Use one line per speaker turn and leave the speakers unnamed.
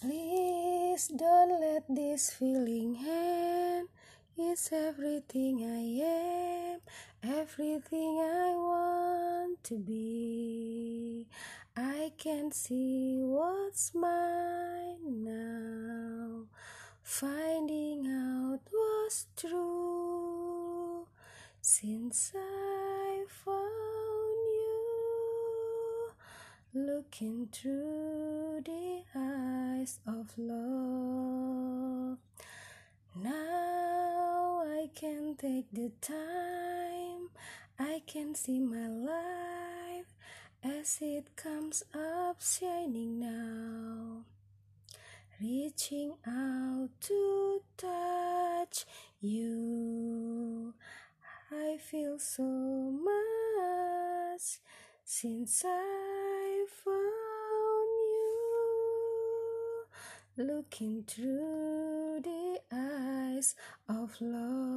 Please don't let this feeling end. It's everything I am, everything I want to be. I can see what's mine now. Finding out was true since I found you. Looking through the of love. Now I can take the time, I can see my life as it comes up shining now. Reaching out to touch you, I feel so much since I Looking through the eyes of love.